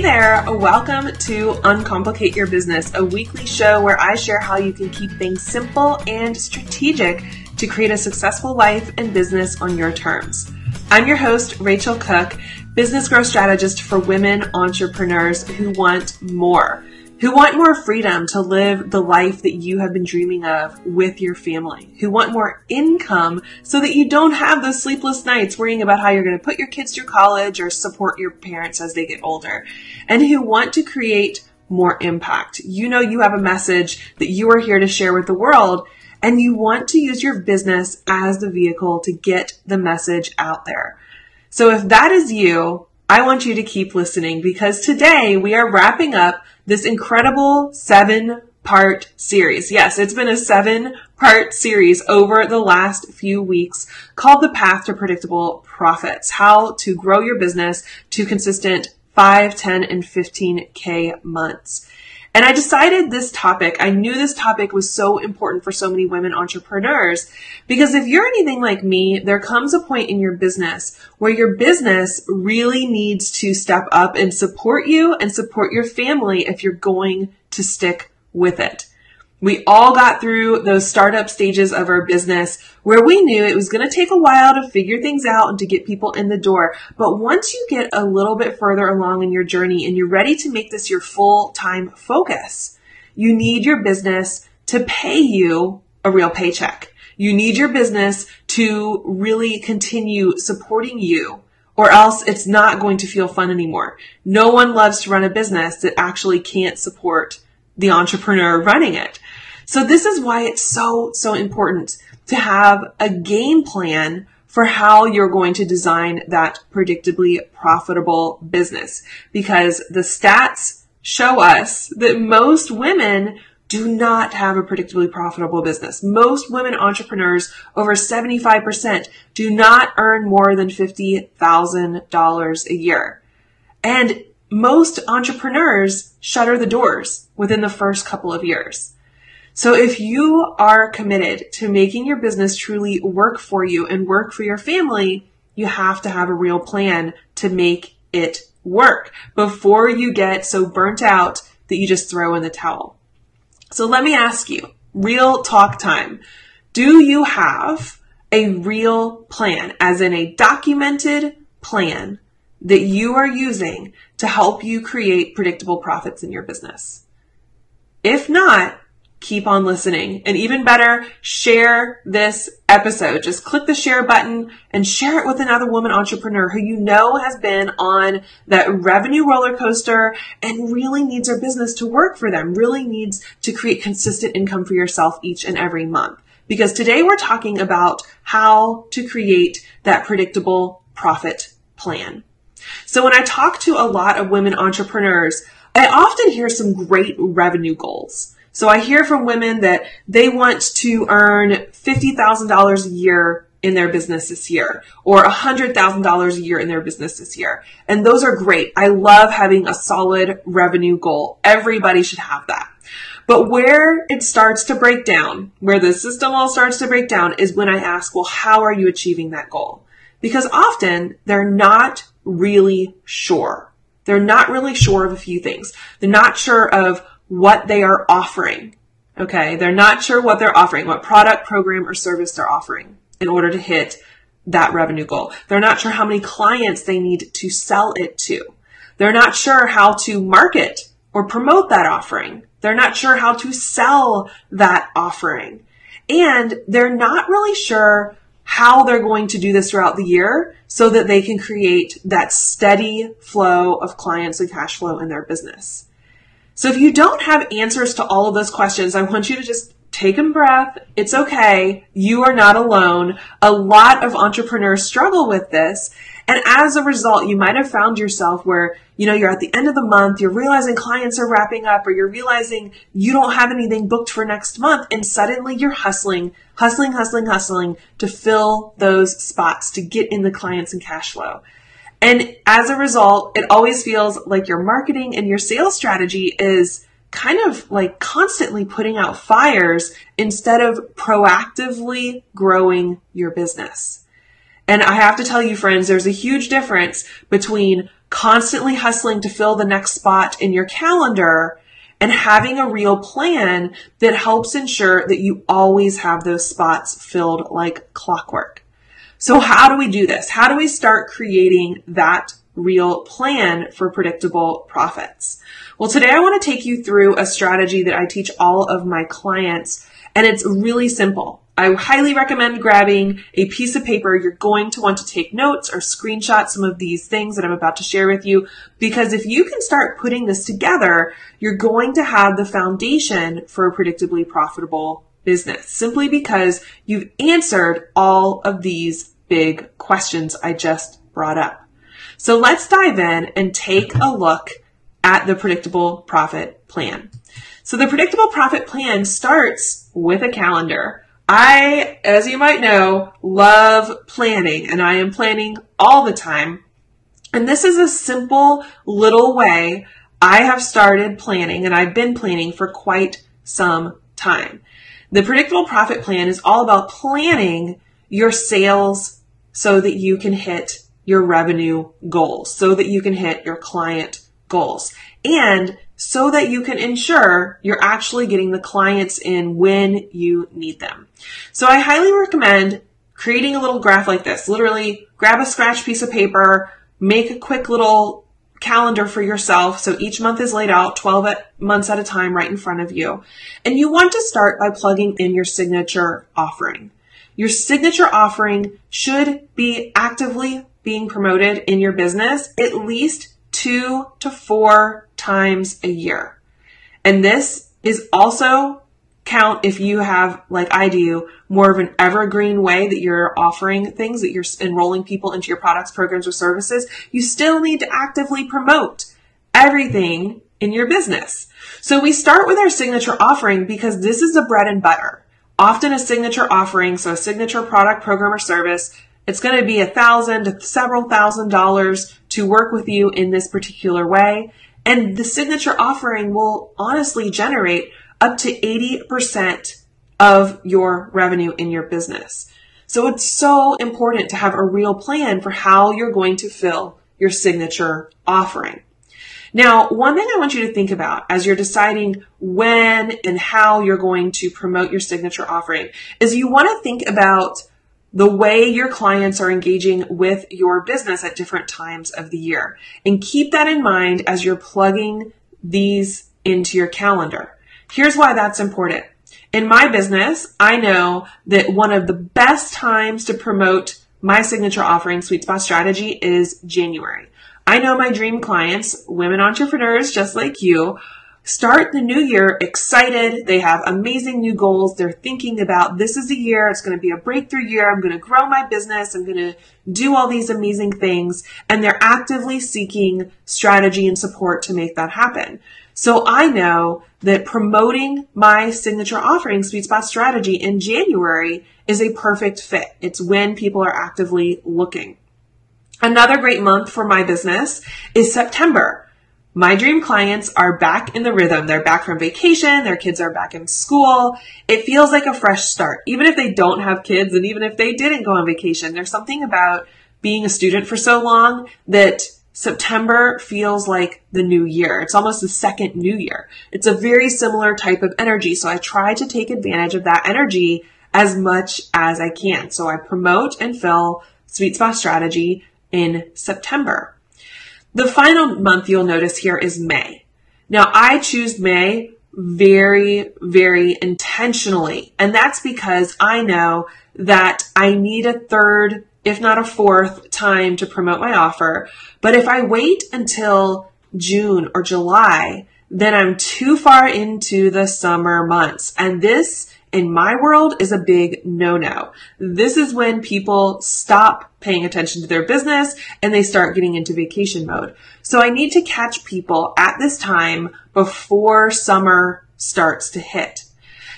Hey there, welcome to Uncomplicate Your Business, a weekly show where I share how you can keep things simple and strategic to create a successful life and business on your terms. I'm your host, Racheal Cook, business growth strategist for women entrepreneurs who want more who want more freedom to live the life that you have been dreaming of with your family, who want more income so that you don't have those sleepless nights worrying about how you're going to put your kids through college or support your parents as they get older, and who want to create more impact. You know you have a message that you are here to share with the world and you want to use your business as the vehicle to get the message out there. So if that is you, I want you to keep listening because today we are wrapping up this incredible seven part series. Yes, it's been a seven part series over the last few weeks called The Path to Predictable Profits. How to grow your business to consistent 5, 10, and 15K months. And I decided this topic, I knew this topic was so important for so many women entrepreneurs because if you're anything like me, there comes a point in your business where your business really needs to step up and support you and support your family if you're going to stick with it. We all got through those startup stages of our business where we knew it was going to take a while to figure things out and to get people in the door. But once you get a little bit further along in your journey and you're ready to make this your full time focus, you need your business to pay you a real paycheck. You need your business to really continue supporting you or else it's not going to feel fun anymore. No one loves to run a business that actually can't support the entrepreneur running it. So this is why it's so, so important to have a game plan for how you're going to design that predictably profitable business because the stats show us that most women do not have a predictably profitable business. Most women entrepreneurs, over 75%, do not earn more than $50,000 a year. And most entrepreneurs shutter the doors within the first couple of years. So if you are committed to making your business truly work for you and work for your family, you have to have a real plan to make it work before you get so burnt out that you just throw in the towel. So let me ask you, real talk time. Do you have a real plan, as in a documented plan that you are using to help you create predictable profits in your business? If not, keep on listening. And even better, share this episode. Just click the share button and share it with another woman entrepreneur who you know has been on that revenue roller coaster and really needs her business to work for them, really needs to create consistent income for yourself each and every month. Because today we're talking about how to create that predictable profit plan. So when I talk to a lot of women entrepreneurs, I often hear some great revenue goals. So I hear from women that they want to earn $50,000 a year in their business this year or $100,000 a year in their business this year. And those are great. I love having a solid revenue goal. Everybody should have that. But where it starts to break down, where the system all starts to break down is when I ask, well, how are you achieving that goal? Because often they're not really sure. They're not really sure of a few things. They're not sure of what they are offering. Okay. They're not sure what they're offering, what product, program, or service they're offering in order to hit that revenue goal. They're not sure how many clients they need to sell it to. They're not sure how to market or promote that offering. They're not sure how to sell that offering. And they're not really sure how they're going to do this throughout the year so that they can create that steady flow of clients and cash flow in their business. So if you don't have answers to all of those questions, I want you to just take a breath. It's okay. You are not alone. A lot of entrepreneurs struggle with this. And as a result, you might have found yourself where, you know, you're at the end of the month, you're realizing clients are wrapping up, or you're realizing you don't have anything booked for next month, and suddenly you're hustling, hustling, hustling, hustling to fill those spots to get in the clients and cash flow. And as a result, it always feels like your marketing and your sales strategy is kind of like constantly putting out fires instead of proactively growing your business. And I have to tell you, friends, there's a huge difference between constantly hustling to fill the next spot in your calendar and having a real plan that helps ensure that you always have those spots filled like clockwork. So how do we do this? How do we start creating that real plan for predictable profits? Well, today I want to take you through a strategy that I teach all of my clients and it's really simple. I highly recommend grabbing a piece of paper. You're going to want to take notes or screenshot some of these things that I'm about to share with you because if you can start putting this together, you're going to have the foundation for a predictably profitable business simply because you've answered all of these big questions I just brought up. So let's dive in and take a look at the predictable profit plan. So the predictable profit plan starts with a calendar. I, as you might know, love planning and I am planning all the time. And this is a simple little way I have started planning and I've been planning for quite some time. The predictable profit plan is all about planning your sales so that you can hit your revenue goals, so that you can hit your client goals, and so that you can ensure you're actually getting the clients in when you need them. So I highly recommend creating a little graph like this. Literally grab a scratch piece of paper, make a quick little calendar for yourself. So each month is laid out 12 months at a time right in front of you. And you want to start by plugging in your signature offering. Your signature offering should be actively being promoted in your business at least two to four times a year. And this is also count if you have, like I do, more of an evergreen way that you're offering things, that you're enrolling people into your products, programs, or services. You still need to actively promote everything in your business. So we start with our signature offering because this is the bread and butter. Often a signature offering, so a signature product, program, or service, it's going to be a thousand to several thousand dollars to work with you in this particular way. And the signature offering will honestly generate up to 80% of your revenue in your business. So it's so important to have a real plan for how you're going to fill your signature offering. Now, one thing I want you to think about as you're deciding when and how you're going to promote your signature offering is you want to think about the way your clients are engaging with your business at different times of the year. And keep that in mind as you're plugging these into your calendar. Here's why that's important. In my business, I know that one of the best times to promote my signature offering, Sweet Spot Strategy, is January. I know my dream clients, women entrepreneurs just like you, start the new year excited. They have amazing new goals. They're thinking about this is a year. It's going to be a breakthrough year. I'm going to grow my business. I'm going to do all these amazing things. And they're actively seeking strategy and support to make that happen. So I know that promoting my signature offering, Sweet Spot Strategy in January is a perfect fit. It's when people are actively looking. Another great month for my business is September. My dream clients are back in the rhythm. They're back from vacation. Their kids are back in school. It feels like a fresh start. Even if they don't have kids and even if they didn't go on vacation, there's something about being a student for so long that September feels like the new year. It's almost the second new year. It's a very similar type of energy. So I try to take advantage of that energy as much as I can. So I promote and fill Sweet Spot Strategy in September. The final month you'll notice here is May. Now I choose May very, very intentionally. And that's because I know that I need a third, if not a fourth time to promote my offer. But if I wait until June or July, then I'm too far into the summer months. And this in my world is a big no-no. This is when people stop paying attention to their business and they start getting into vacation mode. So I need to catch people at this time before summer starts to hit.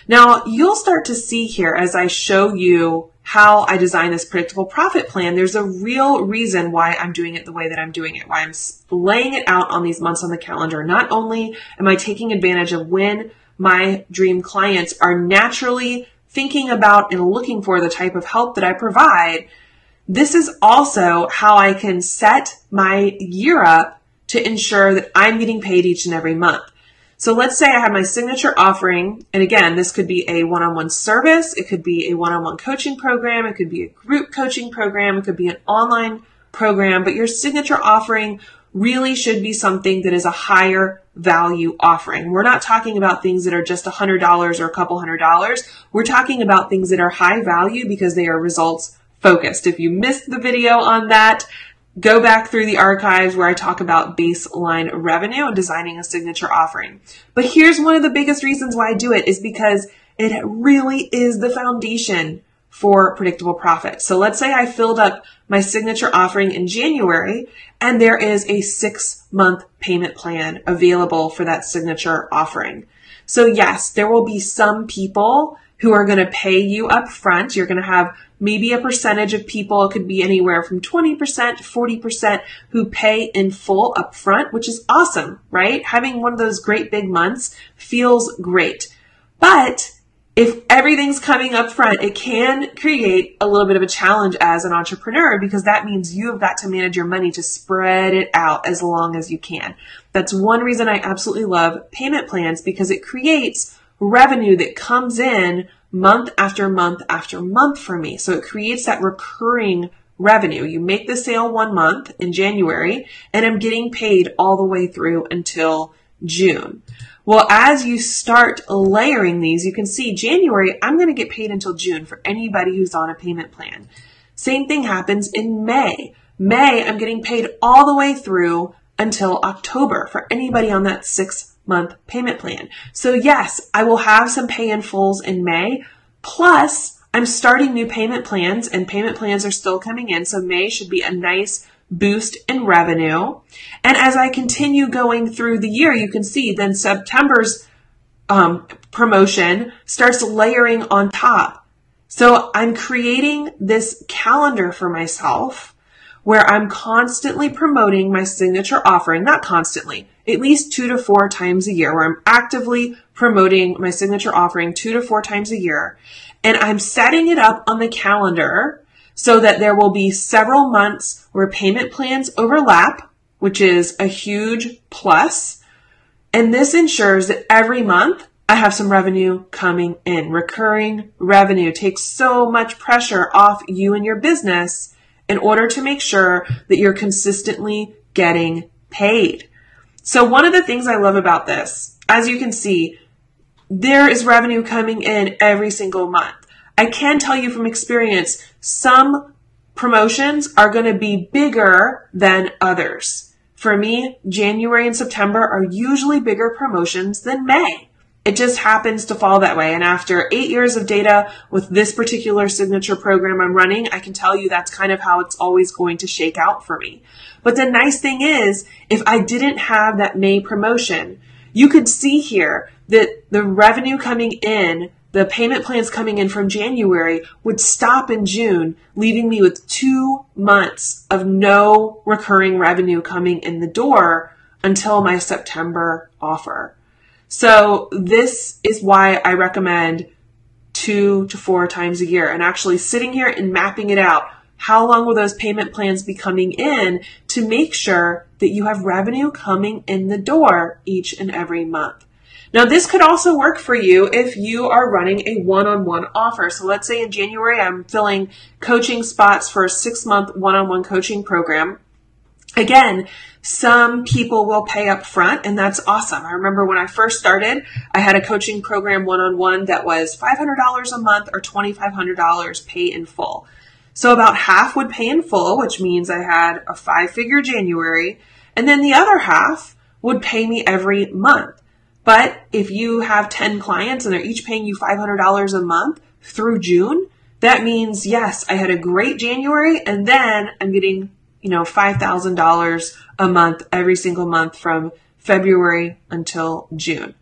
Now you'll start to see here as I show you how I design this predictable profit plan, there's a real reason why I'm doing it the way that I'm doing it, why I'm laying it out on these months on the calendar. Not only am I taking advantage of when my dream clients are naturally thinking about and looking for the type of help that I provide, this is also how I can set my year up to ensure that I'm getting paid each and every month. So let's say I have my signature offering, and again, this could be a one-on-one service, it could be a one-on-one coaching program, it could be a group coaching program, it could be an online program, but your signature offering really should be something that is a higher value offering. We're not talking about things that are just $100 or a couple hundred dollars. We're talking about things that are high value because they are results focused. If you missed the video on that, go back through the archives where I talk about baseline revenue and designing a signature offering. But here's one of the biggest reasons why I do it is because it really is the foundation for predictable profit. So let's say I filled up my signature offering in January and there is a six month payment plan available for that signature offering. So yes, there will be some people who are going to pay you up front. You're going to have maybe a percentage of people, could be anywhere from 20% to 40% who pay in full upfront, which is awesome, right? Having one of those great big months feels great. But if everything's coming up front, it can create a little bit of a challenge as an entrepreneur because that means you have got to manage your money to spread it out as long as you can. That's one reason I absolutely love payment plans because it creates revenue that comes in month after month after month for me. So it creates that recurring revenue. You make the sale one month in January and I'm getting paid all the way through until June. Well, as you start layering these, you can see January, I'm going to get paid until June for anybody who's on a payment plan. Same thing happens in May. May, I'm getting paid all the way through until October for anybody on that six month payment plan. So yes, I will have some pay in fulls in May. Plus, I'm starting new payment plans and payment plans are still coming in. So May should be a nice boost in revenue. And as I continue going through the year, you can see then September's um, promotion starts layering on top. So I'm creating this calendar for myself where I'm constantly promoting my signature offering, not constantly, at least two to four times a year, where I'm actively promoting my signature offering two to four times a year. And I'm setting it up on the calendar so that there will be several months where payment plans overlap, which is a huge plus. And this ensures that every month I have some revenue coming in. Recurring revenue takes so much pressure off you and your business in order to make sure that you're consistently getting paid. So one of the things I love about this, as you can see, there is revenue coming in every single month. I can tell you from experience, some promotions are going to be bigger than others. For me, January and September are usually bigger promotions than May. It just happens to fall that way. And after eight years of data with this particular signature program I'm running, I can tell you that's kind of how it's always going to shake out for me. But the nice thing is, if I didn't have that May promotion, you could see here that the revenue coming in, the payment plans coming in from January would stop in June, leaving me with two months of no recurring revenue coming in the door until my September offer. So this is why I recommend two to four times a year and actually sitting here and mapping it out. How long will those payment plans be coming in to make sure that you have revenue coming in the door each and every month? Now, this could also work for you if you are running a one-on-one offer. So let's say in January, I'm filling coaching spots for a six month one-on-one coaching program. Again, some people will pay up front and that's awesome. I remember when I first started, I had a coaching program one on one that was $500 a month or $2,500 pay in full. So about half would pay in full, which means I had a five figure January and then the other half would pay me every month. But if you have 10 clients and they're each paying you $500 a month through June, that means yes, I had a great January and then I'm getting you know, $5,000 a month every single month from February until June.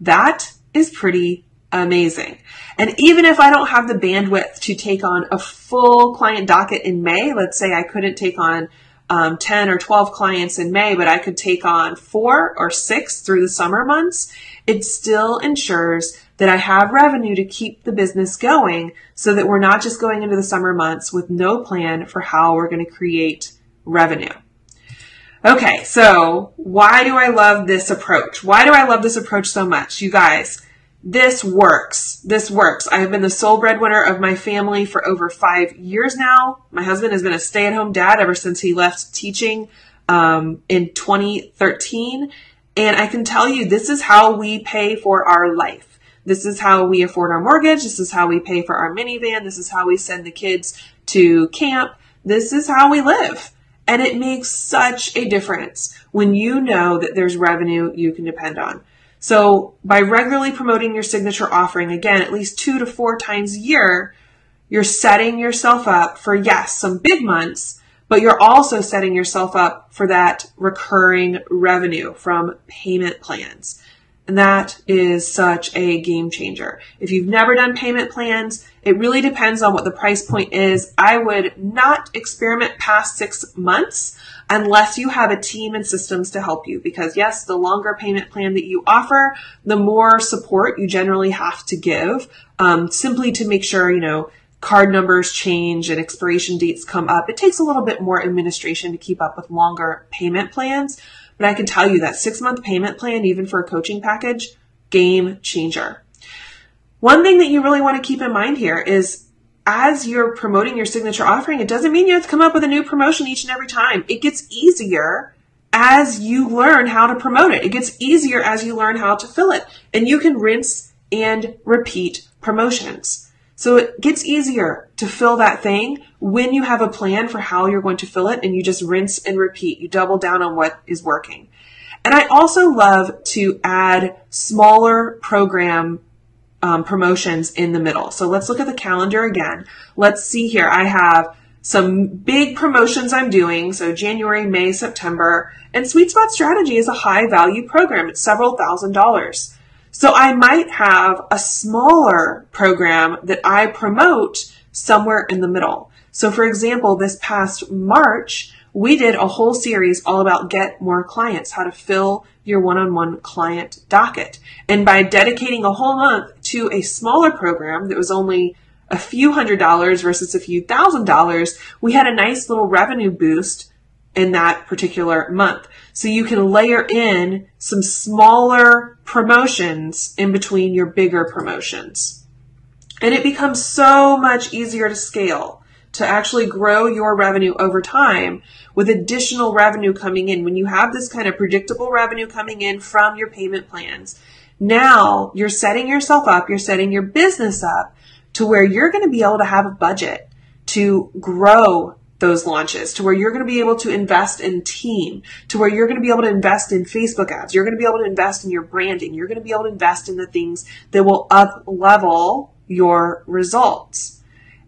That is pretty amazing. And even if I don't have the bandwidth to take on a full client docket in May, let's say I couldn't take on um, 10 or 12 clients in May, but I could take on four or six through the summer months, it still ensures that I have revenue to keep the business going so that we're not just going into the summer months with no plan for how we're going to create revenue. Okay, so why do I love this approach? Why do I love this approach so much? You guys, this works. This works. I have been the sole breadwinner of my family for over five years now. My husband has been a stay at home dad ever since he left teaching um, in 2013. And I can tell you, this is how we pay for our life. This is how we afford our mortgage. This is how we pay for our minivan. This is how we send the kids to camp. This is how we live. And it makes such a difference when you know that there's revenue you can depend on. So by regularly promoting your signature offering, again, at least two to four times a year, you're setting yourself up for, yes, some big months, but you're also setting yourself up for that recurring revenue from payment plans. And that is such a game changer. If you've never done payment plans, it really depends on what the price point is. I would not experiment past six months unless you have a team and systems to help you. Because yes, the longer payment plan that you offer, the more support you generally have to give, um, simply to make sure, you know, card numbers change and expiration dates come up. It takes a little bit more administration to keep up with longer payment plans. But I can tell you that six month payment plan, even for a coaching package, game changer. One thing that you really want to keep in mind here is as you're promoting your signature offering, it doesn't mean you have to come up with a new promotion each and every time. It gets easier as you learn how to promote it. It gets easier as you learn how to fill it. And you can rinse and repeat promotions. So it gets easier to fill that thing when you have a plan for how you're going to fill it and you just rinse and repeat. You double down on what is working. And I also love to add smaller program um, promotions in the middle. So let's look at the calendar again. Let's see here. I have some big promotions I'm doing. So January, May, September. And Sweet Spot Strategy is a high value program. It's several thousand dollars. So I might have a smaller program that I promote somewhere in the middle. So for example, this past March, we did a whole series all about get more clients, how to fill your one-on-one client docket. And by dedicating a whole month to a smaller program that was only a few hundred dollars versus a few thousand dollars, we had a nice little revenue boost in that particular month. So you can layer in some smaller promotions in between your bigger promotions. And it becomes so much easier to scale to actually grow your revenue over time with additional revenue coming in. When you have this kind of predictable revenue coming in from your payment plans, now you're setting yourself up, you're setting your business up to where you're going to be able to have a budget to grow those launches to where you're going to be able to invest in team, to where you're going to be able to invest in Facebook ads. You're going to be able to invest in your branding. You're going to be able to invest in the things that will up level your results.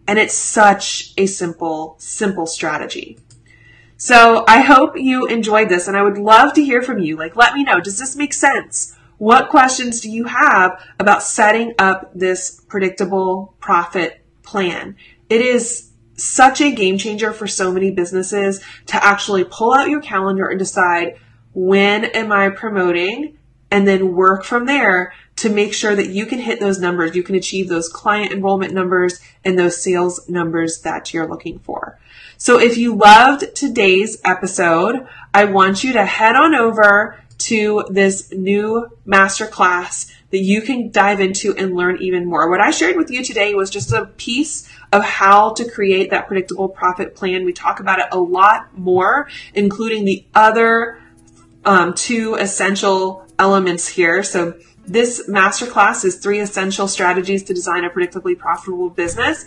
And it's such a simple, simple strategy. So I hope you enjoyed this and I would love to hear from you. Like, let me know. Does this make sense? What questions do you have about setting up this predictable profit plan? It is such a game changer for so many businesses to actually pull out your calendar and decide when am I promoting and then work from there to make sure that you can hit those numbers. You can achieve those client enrollment numbers and those sales numbers that you're looking for. So if you loved today's episode, I want you to head on over to this new masterclass that you can dive into and learn even more. What I shared with you today was just a piece of how to create that predictable profit plan. We talk about it a lot more, including the other um, two essential elements here. So this masterclass is three essential strategies to design a predictably profitable business.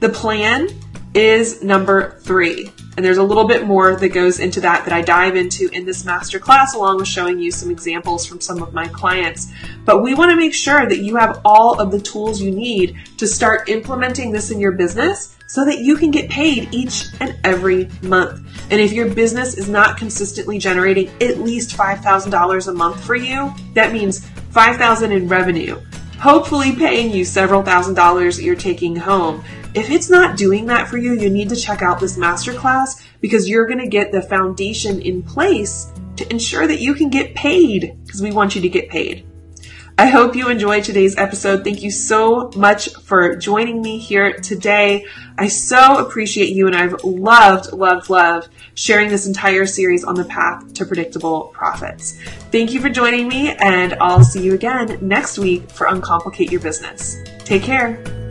The plan is number three. And there's a little bit more that goes into that that I dive into in this master class, along with showing you some examples from some of my clients. But we want to make sure that you have all of the tools you need to start implementing this in your business so that you can get paid each and every month. And if your business is not consistently generating at least $5,000 a month for you, that means 5,000 in revenue, hopefully paying you several thousand dollars you're taking home. If it's not doing that for you, you need to check out this masterclass because you're going to get the foundation in place to ensure that you can get paid because we want you to get paid. I hope you enjoyed today's episode. Thank you so much for joining me here today. I so appreciate you and I've loved, loved, loved sharing this entire series on the path to predictable profits. Thank you for joining me and I'll see you again next week for Uncomplicate Your Business. Take care.